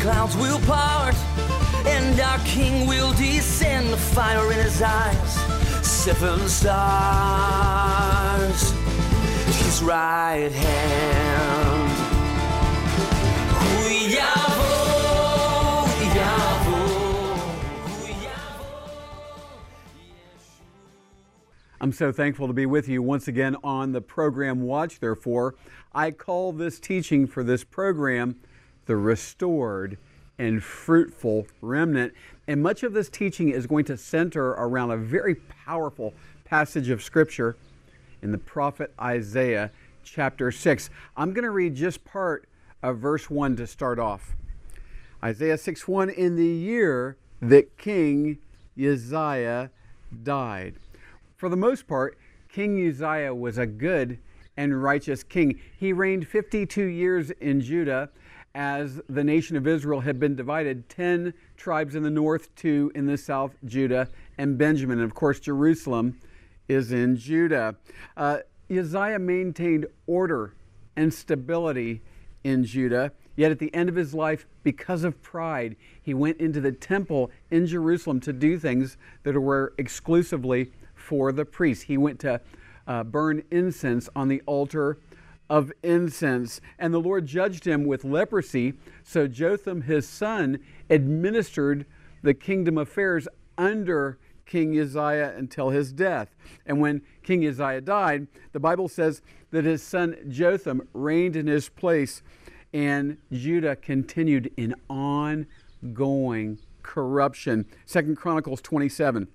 Clouds will part, and our King will descend. The fire in his eyes, seven stars. His right hand. I'm so thankful to be with you once again on the program Watch Therefore. I call this teaching for this program the Restored and Fruitful Remnant. And much of this teaching is going to center around a very powerful passage of Scripture in the prophet Isaiah chapter 6. I'm going to read just part of verse 1 to start off. Isaiah 6 1 In the year that King Uzziah died. For the most part, King Uzziah was a good and righteous king. He reigned 52 years in Judah as the nation of Israel had been divided 10 tribes in the north, two in the south, Judah and Benjamin. And of course, Jerusalem is in Judah. Uh, Uzziah maintained order and stability in Judah. Yet at the end of his life, because of pride, he went into the temple in Jerusalem to do things that were exclusively for the priests. He went to uh, burn incense on the altar of incense, and the Lord judged him with leprosy. So Jotham, his son, administered the kingdom affairs under King Uzziah until his death. And when King Uzziah died, the Bible says that his son Jotham reigned in his place, and Judah continued in ongoing corruption. Second Chronicles 27.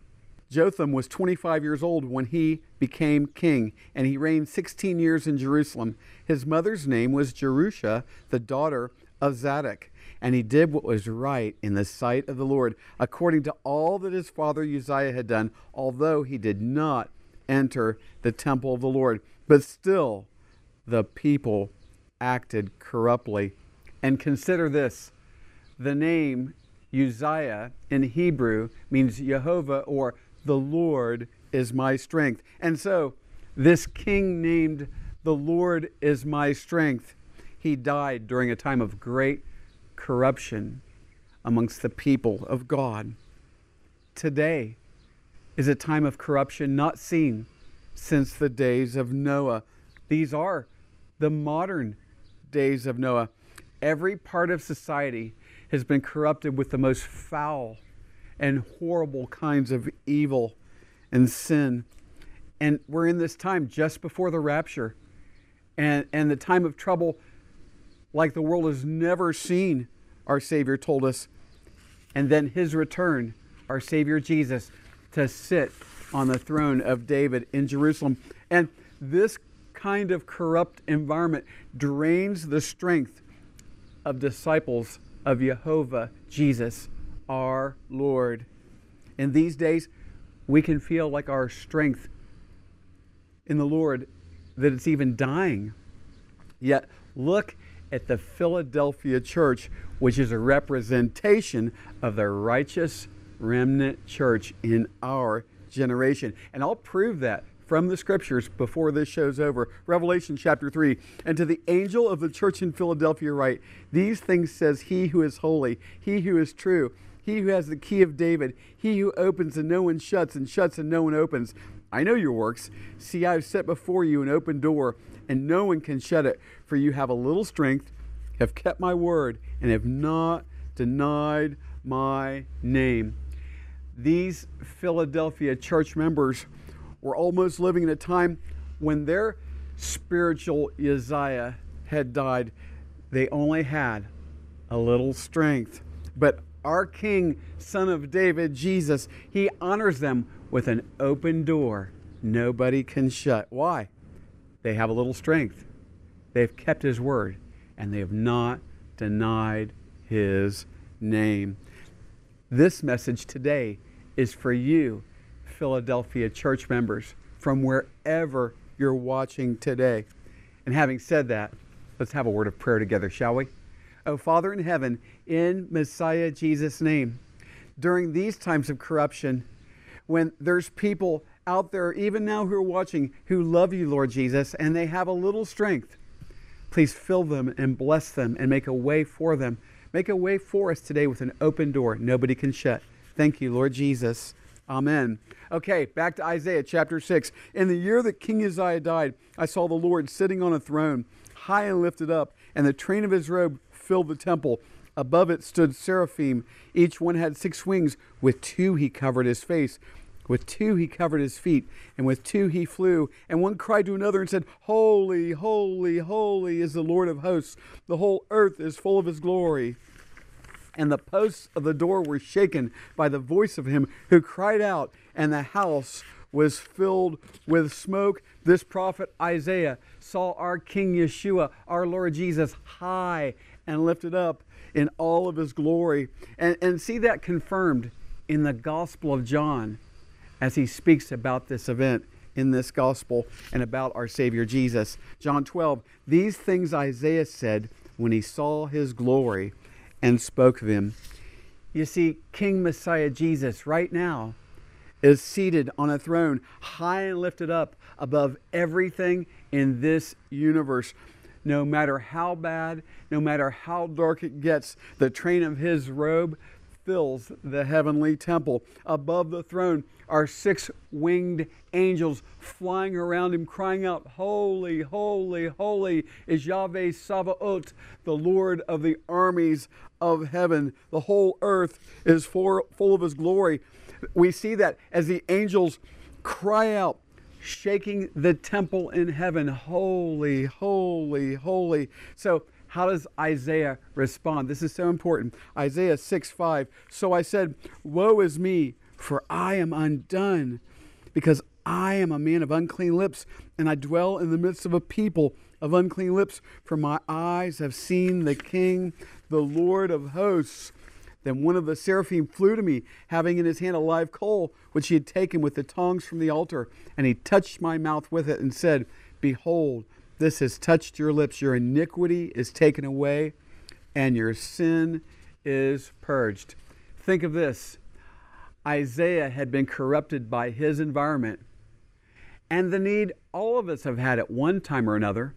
Jotham was 25 years old when he became king, and he reigned 16 years in Jerusalem. His mother's name was Jerusha, the daughter of Zadok, and he did what was right in the sight of the Lord, according to all that his father Uzziah had done, although he did not enter the temple of the Lord. But still, the people acted corruptly. And consider this the name Uzziah in Hebrew means Jehovah or the Lord is my strength. And so, this king named the Lord is my strength, he died during a time of great corruption amongst the people of God. Today is a time of corruption not seen since the days of Noah. These are the modern days of Noah. Every part of society has been corrupted with the most foul and horrible kinds of evil and sin. And we're in this time just before the rapture and, and the time of trouble like the world has never seen, our Savior told us. And then his return, our Savior Jesus, to sit on the throne of David in Jerusalem. And this kind of corrupt environment drains the strength of disciples of Jehovah Jesus our Lord. In these days, we can feel like our strength in the Lord that it's even dying. Yet, look at the Philadelphia church, which is a representation of the righteous remnant church in our generation. And I'll prove that from the scriptures before this show's over. Revelation chapter 3. And to the angel of the church in Philadelphia, write, These things says he who is holy, he who is true, he who has the key of David, he who opens and no one shuts, and shuts and no one opens. I know your works. See, I have set before you an open door, and no one can shut it. For you have a little strength, have kept my word, and have not denied my name. These Philadelphia church members were almost living in a time when their spiritual Uzziah had died. They only had a little strength. But our King, Son of David, Jesus, he honors them with an open door nobody can shut. Why? They have a little strength. They've kept his word and they have not denied his name. This message today is for you, Philadelphia church members, from wherever you're watching today. And having said that, let's have a word of prayer together, shall we? Oh, Father in heaven, in Messiah Jesus' name, during these times of corruption, when there's people out there, even now who are watching, who love you, Lord Jesus, and they have a little strength, please fill them and bless them and make a way for them. Make a way for us today with an open door nobody can shut. Thank you, Lord Jesus. Amen. Okay, back to Isaiah chapter 6. In the year that King Uzziah died, I saw the Lord sitting on a throne, high and lifted up, and the train of his robe filled the temple. Above it stood seraphim. Each one had six wings. With two he covered his face. With two he covered his feet, and with two he flew. And one cried to another and said, Holy, holy, holy is the Lord of hosts. The whole earth is full of his glory. And the posts of the door were shaken by the voice of him who cried out, and the house was filled with smoke. This prophet Isaiah saw our King Yeshua, our Lord Jesus, high and lifted up in all of his glory. And, and see that confirmed in the Gospel of John as he speaks about this event in this gospel and about our Savior Jesus. John 12, these things Isaiah said when he saw his glory and spoke of him. You see, King Messiah Jesus right now is seated on a throne, high and lifted up above everything in this universe. No matter how bad, no matter how dark it gets, the train of his robe fills the heavenly temple. Above the throne are six winged angels flying around him, crying out, Holy, holy, holy is Yahweh Sabaoth, the Lord of the armies of heaven. The whole earth is full of his glory. We see that as the angels cry out, shaking the temple in heaven, Holy, holy, holy. So, how does Isaiah respond? This is so important. Isaiah 6 5. So I said, Woe is me, for I am undone, because I am a man of unclean lips, and I dwell in the midst of a people of unclean lips, for my eyes have seen the King, the Lord of hosts. Then one of the seraphim flew to me, having in his hand a live coal, which he had taken with the tongs from the altar, and he touched my mouth with it and said, Behold, this has touched your lips. Your iniquity is taken away, and your sin is purged. Think of this Isaiah had been corrupted by his environment, and the need all of us have had at one time or another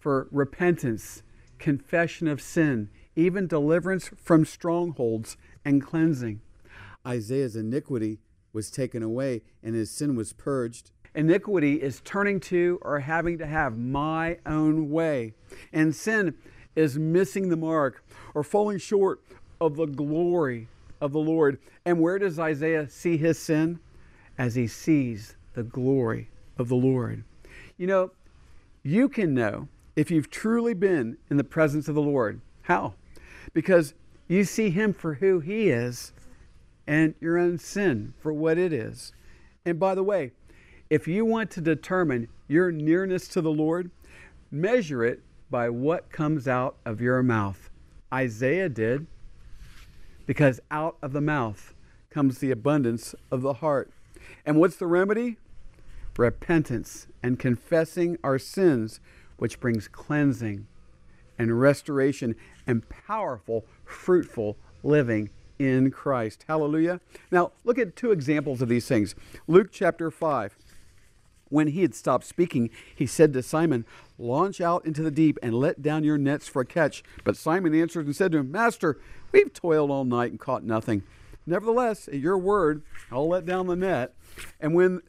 for repentance, confession of sin, even deliverance from strongholds and cleansing. Isaiah's iniquity was taken away, and his sin was purged. Iniquity is turning to or having to have my own way. And sin is missing the mark or falling short of the glory of the Lord. And where does Isaiah see his sin? As he sees the glory of the Lord. You know, you can know if you've truly been in the presence of the Lord. How? Because you see him for who he is and your own sin for what it is. And by the way, if you want to determine your nearness to the Lord, measure it by what comes out of your mouth. Isaiah did, because out of the mouth comes the abundance of the heart. And what's the remedy? Repentance and confessing our sins, which brings cleansing and restoration and powerful, fruitful living in Christ. Hallelujah. Now, look at two examples of these things. Luke chapter 5. When he had stopped speaking, he said to Simon, Launch out into the deep and let down your nets for a catch. But Simon answered and said to him, Master, we've toiled all night and caught nothing. Nevertheless, at your word, I'll let down the net. And when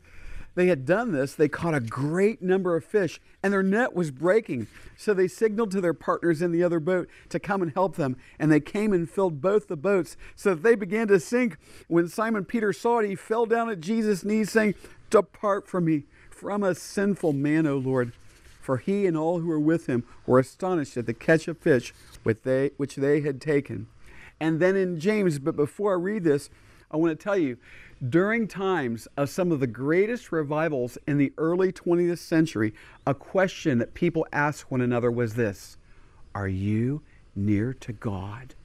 they had done this, they caught a great number of fish, and their net was breaking. So they signaled to their partners in the other boat to come and help them. And they came and filled both the boats, so that they began to sink. When Simon Peter saw it, he fell down at Jesus' knees, saying, Depart from me from a sinful man, O Lord, for he and all who were with him were astonished at the catch of fish which they, which they had taken. And then in James, but before I read this, I want to tell you during times of some of the greatest revivals in the early 20th century, a question that people asked one another was this Are you near to God?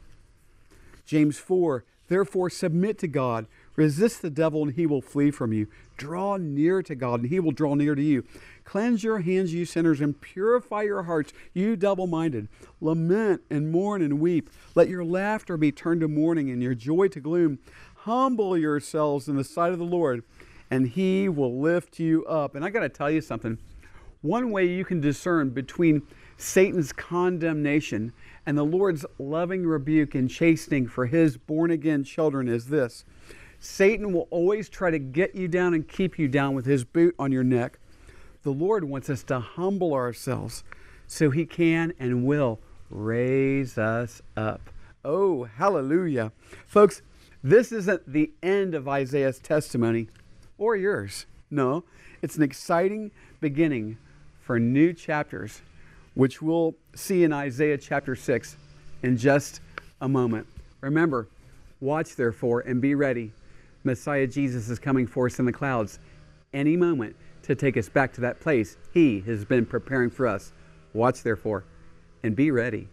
James 4 Therefore, submit to God, resist the devil, and he will flee from you. Draw near to God, and he will draw near to you. Cleanse your hands, you sinners, and purify your hearts, you double minded. Lament and mourn and weep. Let your laughter be turned to mourning and your joy to gloom. Humble yourselves in the sight of the Lord, and he will lift you up. And I got to tell you something. One way you can discern between Satan's condemnation and the Lord's loving rebuke and chastening for his born again children is this Satan will always try to get you down and keep you down with his boot on your neck. The Lord wants us to humble ourselves so he can and will raise us up. Oh, hallelujah. Folks, this isn't the end of Isaiah's testimony or yours. No, it's an exciting beginning for new chapters which we'll see in Isaiah chapter 6 in just a moment. Remember, watch therefore and be ready. Messiah Jesus is coming for us in the clouds any moment to take us back to that place he has been preparing for us. Watch therefore and be ready.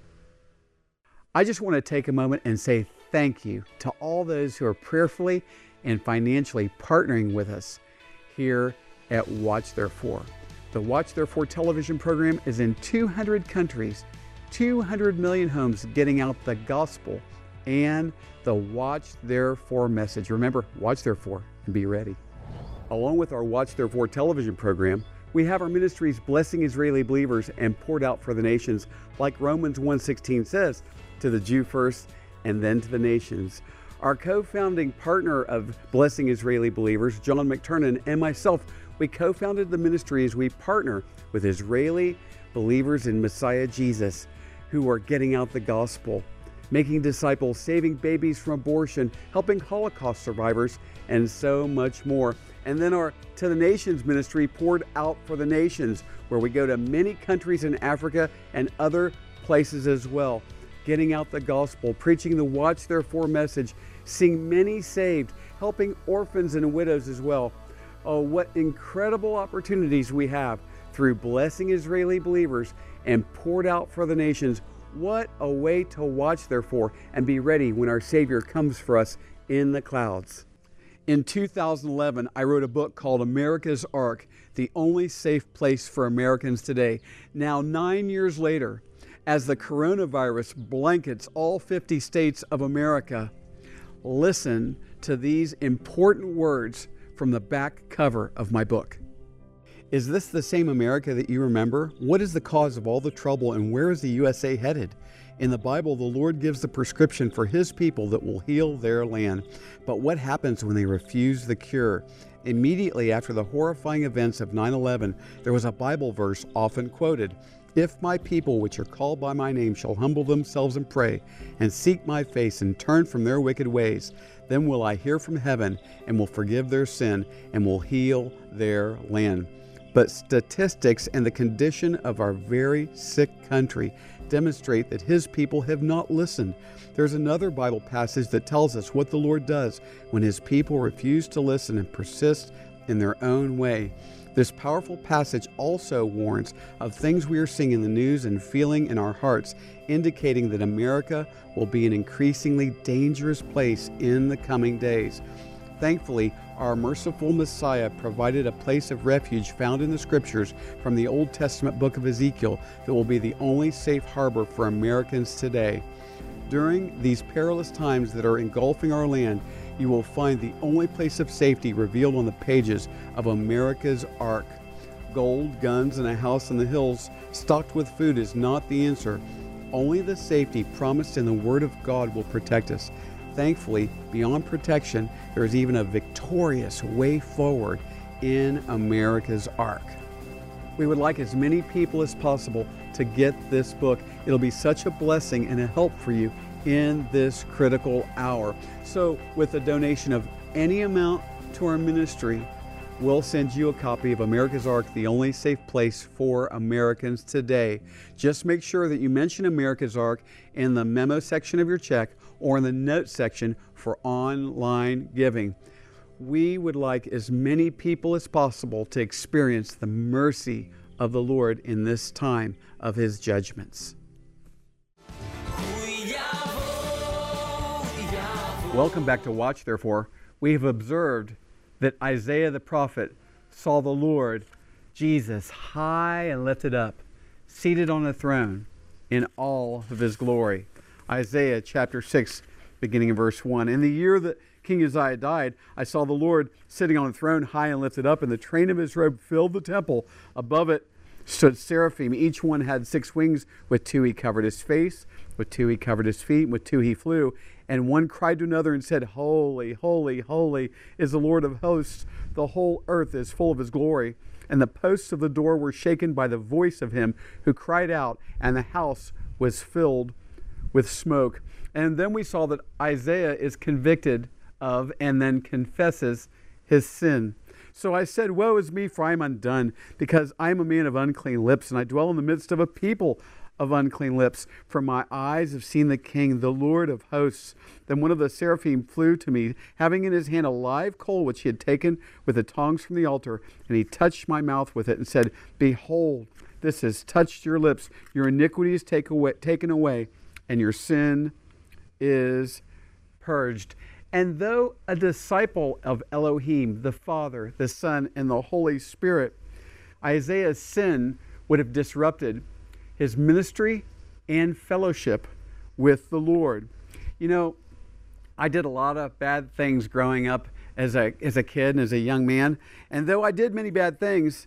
I just want to take a moment and say thank you to all those who are prayerfully and financially partnering with us here at Watch Therefore. The Watch Therefore television program is in 200 countries, 200 million homes getting out the gospel and the Watch Therefore message. Remember, watch therefore and be ready. Along with our Watch Therefore television program, we have our ministries blessing Israeli believers and poured out for the nations, like Romans 1:16 says, to the Jew first and then to the nations. Our co-founding partner of Blessing Israeli Believers, John McTernan, and myself we co founded the ministry as we partner with Israeli believers in Messiah Jesus who are getting out the gospel, making disciples, saving babies from abortion, helping Holocaust survivors, and so much more. And then our To the Nations ministry poured out for the nations, where we go to many countries in Africa and other places as well, getting out the gospel, preaching the Watch Therefore message, seeing many saved, helping orphans and widows as well. Oh, what incredible opportunities we have through blessing Israeli believers and poured out for the nations. What a way to watch, therefore, and be ready when our Savior comes for us in the clouds. In 2011, I wrote a book called America's Ark The Only Safe Place for Americans Today. Now, nine years later, as the coronavirus blankets all 50 states of America, listen to these important words from the back cover of my book. Is this the same America that you remember? What is the cause of all the trouble and where is the USA headed? In the Bible, the Lord gives the prescription for His people that will heal their land. But what happens when they refuse the cure? Immediately after the horrifying events of 9 11, there was a Bible verse often quoted If my people, which are called by my name, shall humble themselves and pray, and seek my face, and turn from their wicked ways, then will I hear from heaven and will forgive their sin and will heal their land. But statistics and the condition of our very sick country demonstrate that His people have not listened. There's another Bible passage that tells us what the Lord does when His people refuse to listen and persist in their own way. This powerful passage also warns of things we are seeing in the news and feeling in our hearts, indicating that America will be an increasingly dangerous place in the coming days. Thankfully, our merciful Messiah provided a place of refuge found in the scriptures from the Old Testament book of Ezekiel that will be the only safe harbor for Americans today. During these perilous times that are engulfing our land, you will find the only place of safety revealed on the pages of America's Ark. Gold, guns, and a house in the hills stocked with food is not the answer. Only the safety promised in the Word of God will protect us. Thankfully, beyond protection, there is even a victorious way forward in America's Ark. We would like as many people as possible to get this book. It'll be such a blessing and a help for you in this critical hour. So, with a donation of any amount to our ministry, we'll send you a copy of America's Ark, the only safe place for Americans today. Just make sure that you mention America's Ark in the memo section of your check or in the note section for online giving. We would like as many people as possible to experience the mercy of the Lord in this time of His judgments. Welcome back to Watch, therefore. We have observed that Isaiah the prophet saw the Lord, Jesus, high and lifted up, seated on a throne in all of his glory. Isaiah chapter 6, beginning in verse 1. In the year that King Uzziah died, I saw the Lord sitting on a throne high and lifted up, and the train of his robe filled the temple. Above it stood seraphim. Each one had six wings. With two he covered his face, with two he covered his feet, with two he flew. And one cried to another and said, Holy, holy, holy is the Lord of hosts. The whole earth is full of his glory. And the posts of the door were shaken by the voice of him who cried out, and the house was filled with smoke. And then we saw that Isaiah is convicted of and then confesses his sin. So I said, Woe is me, for I am undone, because I am a man of unclean lips, and I dwell in the midst of a people of unclean lips. For my eyes have seen the King, the Lord of hosts. Then one of the seraphim flew to me, having in his hand a live coal which he had taken with the tongs from the altar, and he touched my mouth with it and said, Behold, this has touched your lips. Your iniquity is take away, taken away, and your sin is purged. And though a disciple of Elohim, the Father, the Son, and the Holy Spirit, Isaiah's sin would have disrupted his ministry and fellowship with the Lord. You know, I did a lot of bad things growing up as a, as a kid and as a young man. And though I did many bad things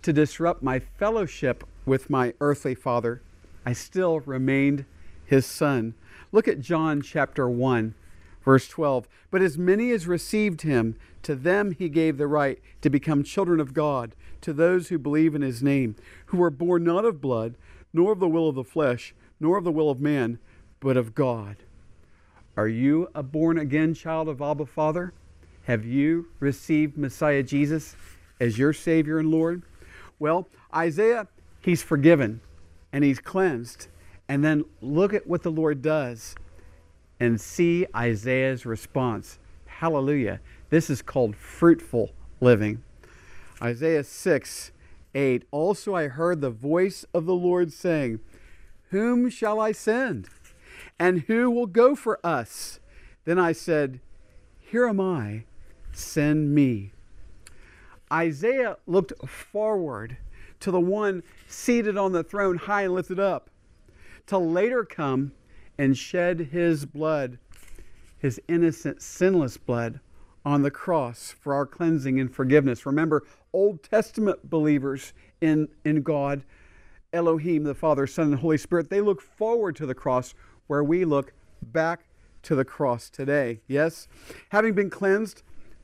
to disrupt my fellowship with my earthly father, I still remained his son. Look at John chapter 1, verse 12. But as many as received him, to them he gave the right to become children of God, to those who believe in his name, who were born not of blood, nor of the will of the flesh, nor of the will of man, but of God. Are you a born again child of Abba Father? Have you received Messiah Jesus as your Savior and Lord? Well, Isaiah, he's forgiven and he's cleansed. And then look at what the Lord does and see Isaiah's response. Hallelujah. This is called fruitful living. Isaiah 6 8 Also I heard the voice of the Lord saying, Whom shall I send? And who will go for us? Then I said, Here am I, send me. Isaiah looked forward to the one seated on the throne, high and lifted up, to later come and shed his blood, his innocent, sinless blood, on the cross for our cleansing and forgiveness. Remember, Old Testament believers in, in God, Elohim, the Father, Son, and Holy Spirit, they look forward to the cross where we look back to the cross today. Yes? Having been cleansed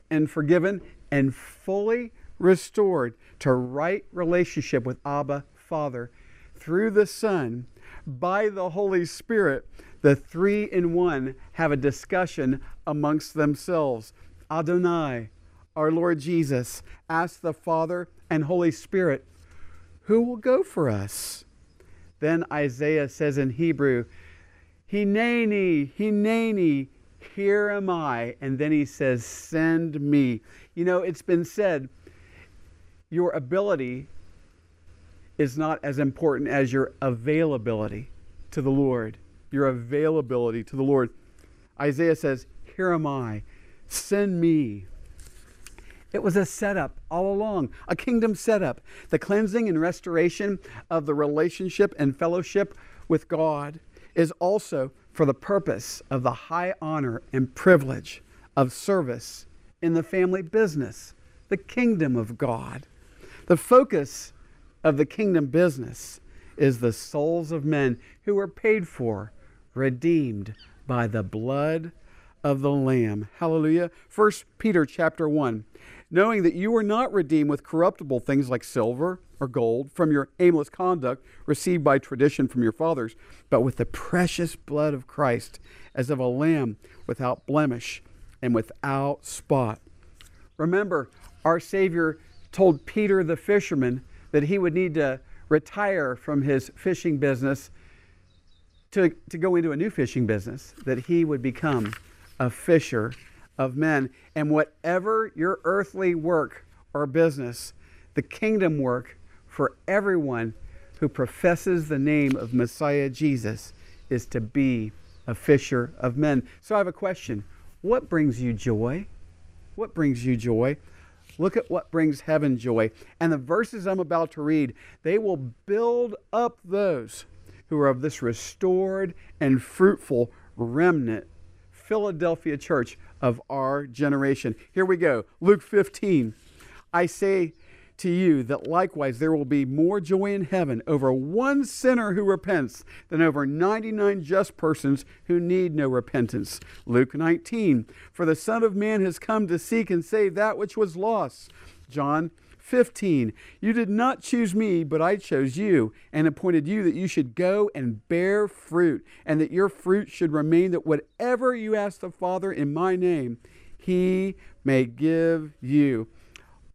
and forgiven and fully restored to right relationship with Abba, Father, through the Son, by the Holy Spirit, the three in one have a discussion amongst themselves. Adonai, our Lord Jesus, ask the Father and Holy Spirit, Who will go for us? Then Isaiah says in Hebrew, Hineni, Hineni, here am I. And then he says, Send me. You know, it's been said, your ability is not as important as your availability to the Lord. Your availability to the Lord. Isaiah says, Here am I. Send me. It was a setup all along, a kingdom setup. The cleansing and restoration of the relationship and fellowship with God is also for the purpose of the high honor and privilege of service in the family business, the kingdom of God. The focus of the kingdom business is the souls of men who are paid for, redeemed by the blood of the lamb. Hallelujah. 1 peter chapter 1 knowing that you were not redeemed with corruptible things like silver or gold from your aimless conduct received by tradition from your fathers but with the precious blood of christ as of a lamb without blemish and without spot. Remember our Savior told Peter the fisherman that he would need to retire from his fishing business to, to go into a new fishing business, that he would become a fisher of men. And whatever your earthly work or business, the kingdom work for everyone who professes the name of Messiah Jesus is to be a fisher of men. So I have a question. What brings you joy? What brings you joy? Look at what brings heaven joy. And the verses I'm about to read, they will build up those who are of this restored and fruitful remnant Philadelphia church of our generation. Here we go. Luke 15. I say to you that likewise there will be more joy in heaven over one sinner who repents than over 99 just persons who need no repentance. Luke 19. For the Son of Man has come to seek and save that which was lost. John 15. You did not choose me, but I chose you and appointed you that you should go and bear fruit, and that your fruit should remain, that whatever you ask the Father in my name, he may give you.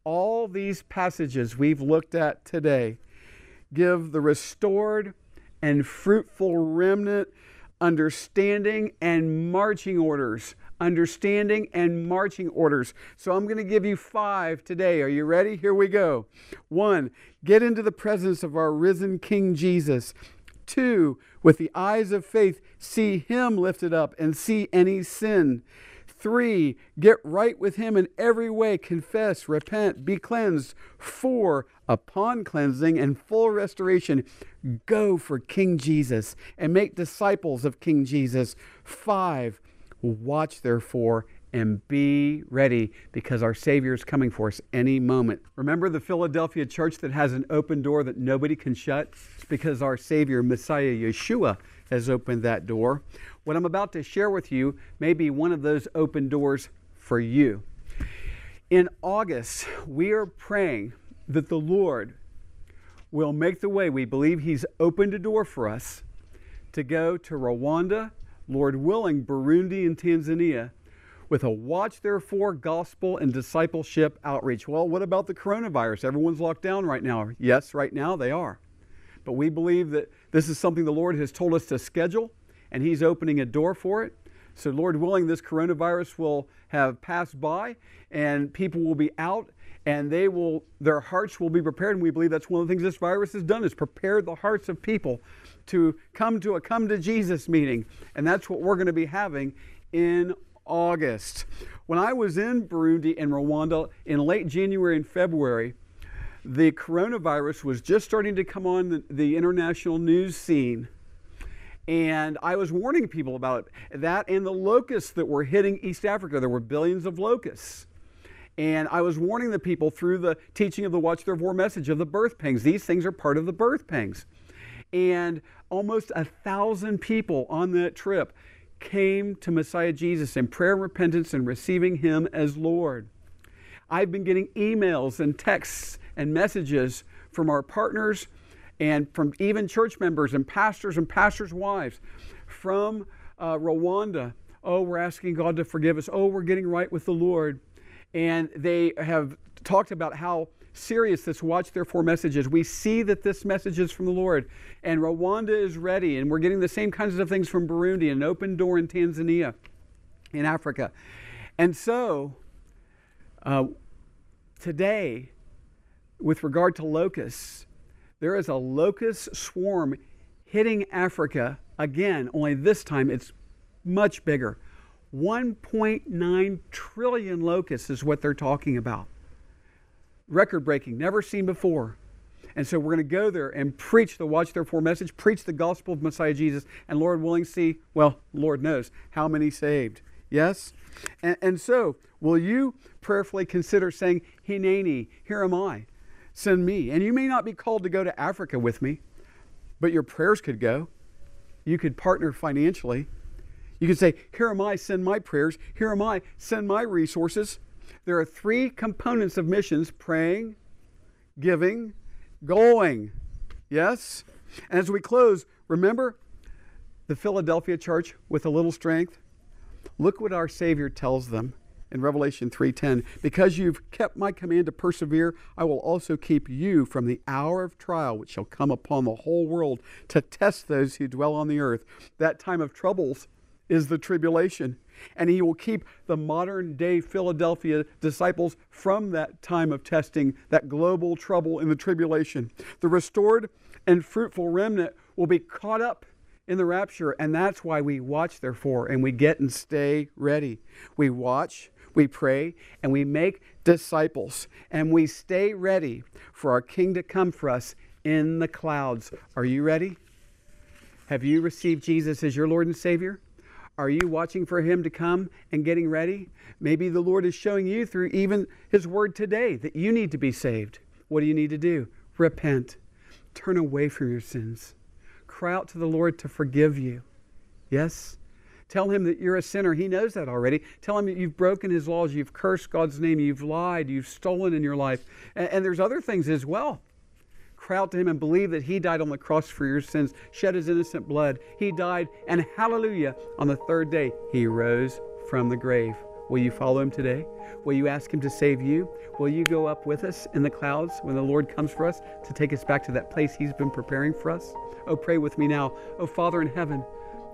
All these passages we've looked at today give the restored and fruitful remnant understanding and marching orders understanding, and marching orders. So I'm going to give you five today. Are you ready? Here we go. One, get into the presence of our risen King Jesus. Two, with the eyes of faith, see him lifted up and see any sin. Three, get right with him in every way, confess, repent, be cleansed. Four, upon cleansing and full restoration, go for King Jesus and make disciples of King Jesus. Five, Watch therefore and be ready because our Savior is coming for us any moment. Remember the Philadelphia church that has an open door that nobody can shut? It's because our Savior, Messiah Yeshua, has opened that door. What I'm about to share with you may be one of those open doors for you. In August, we are praying that the Lord will make the way. We believe He's opened a door for us to go to Rwanda Lord willing, Burundi and Tanzania with a watch therefore gospel and discipleship outreach. Well, what about the coronavirus? Everyone's locked down right now. Yes, right now they are. But we believe that this is something the Lord has told us to schedule, and He's opening a door for it. So, Lord willing, this coronavirus will have passed by, and people will be out, and they will, their hearts will be prepared. And we believe that's one of the things this virus has done is prepared the hearts of people to come to a come to Jesus meeting. And that's what we're going to be having in August. When I was in Burundi and Rwanda in late January and February, the coronavirus was just starting to come on the, the international news scene. And I was warning people about it, that and the locusts that were hitting East Africa. There were billions of locusts. And I was warning the people through the teaching of the Watch Therefore message of the birth pangs. These things are part of the birth pangs and almost a thousand people on that trip came to Messiah Jesus in prayer and repentance and receiving Him as Lord. I've been getting emails and texts and messages from our partners and from even church members and pastors and pastors' wives from uh, Rwanda. Oh, we're asking God to forgive us. Oh, we're getting right with the Lord. And they have talked about how serious this Watch Therefore message is. We see that this message is from the Lord, and Rwanda is ready, and we're getting the same kinds of things from Burundi, an open door in Tanzania, in Africa. And so, uh, today, with regard to locusts, there is a locust swarm hitting Africa again, only this time it's much bigger. 1.9 trillion locusts is what they're talking about record breaking, never seen before. And so we're going to go there and preach the Watch Therefore message, preach the gospel of Messiah Jesus, and Lord willing, see, well, Lord knows how many saved. Yes? And, and so, will you prayerfully consider saying, Hineni, here am I, send me? And you may not be called to go to Africa with me, but your prayers could go. You could partner financially. You can say, Here am I, send my prayers. Here am I, send my resources. There are three components of missions praying, giving, going. Yes? And as we close, remember the Philadelphia church with a little strength? Look what our Savior tells them in Revelation 3:10, "Because you've kept my command to persevere, I will also keep you from the hour of trial which shall come upon the whole world to test those who dwell on the earth." That time of troubles is the tribulation. And he will keep the modern day Philadelphia disciples from that time of testing, that global trouble in the tribulation. The restored and fruitful remnant will be caught up in the rapture. And that's why we watch, therefore, and we get and stay ready. We watch, we pray, and we make disciples. And we stay ready for our King to come for us in the clouds. Are you ready? Have you received Jesus as your Lord and Savior? Are you watching for Him to come and getting ready? Maybe the Lord is showing you through even His Word today that you need to be saved. What do you need to do? Repent. Turn away from your sins cry out to the Lord to forgive you. Yes? Tell him that you're a sinner. He knows that already. Tell him that you've broken his laws, you've cursed God's name, you've lied, you've stolen in your life. And, and, there's other things as well. Cry out to him and believe that he died on the cross for your sins, shed his innocent blood. He died, and hallelujah, on the third day, he rose from the grave. Will you follow him today? Will you ask him to save you? Will you go up with us in the clouds when the Lord comes for us to take us back to that place he's been preparing for us? Oh, pray with me now. Oh, Father in heaven,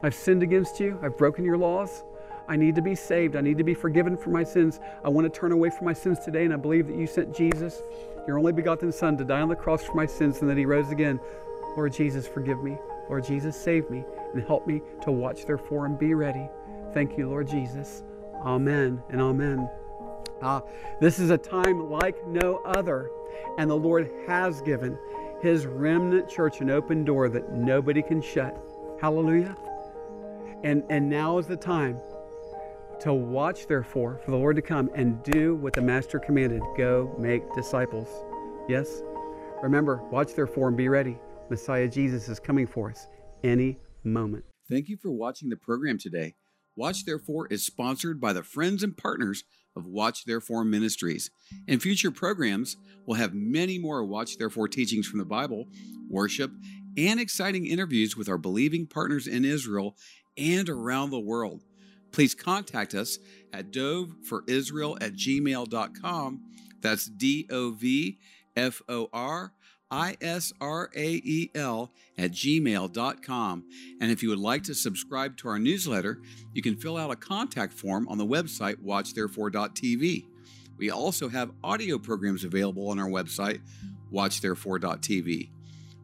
I've sinned against you. I've broken your laws. I need to be saved. I need to be forgiven for my sins. I want to turn away from my sins today, and I believe that you sent Jesus, your only begotten Son, to die on the cross for my sins and that he rose again. Lord Jesus, forgive me. Lord Jesus, save me and help me to watch, therefore, and be ready. Thank you, Lord Jesus. Amen and amen. Uh, this is a time like no other, and the Lord has given His remnant church an open door that nobody can shut. Hallelujah. And, and now is the time to watch, therefore, for the Lord to come and do what the Master commanded go make disciples. Yes? Remember, watch, therefore, and be ready. Messiah Jesus is coming for us any moment. Thank you for watching the program today. Watch Therefore is sponsored by the friends and partners of Watch Therefore Ministries. In future programs, we'll have many more Watch Therefore teachings from the Bible, worship, and exciting interviews with our believing partners in Israel and around the world. Please contact us at dovforisrael at gmail.com. That's D O V F O R I-S-R-A-E-L at gmail.com. And if you would like to subscribe to our newsletter, you can fill out a contact form on the website watchtherefore.tv. We also have audio programs available on our website, watchtherefore.tv.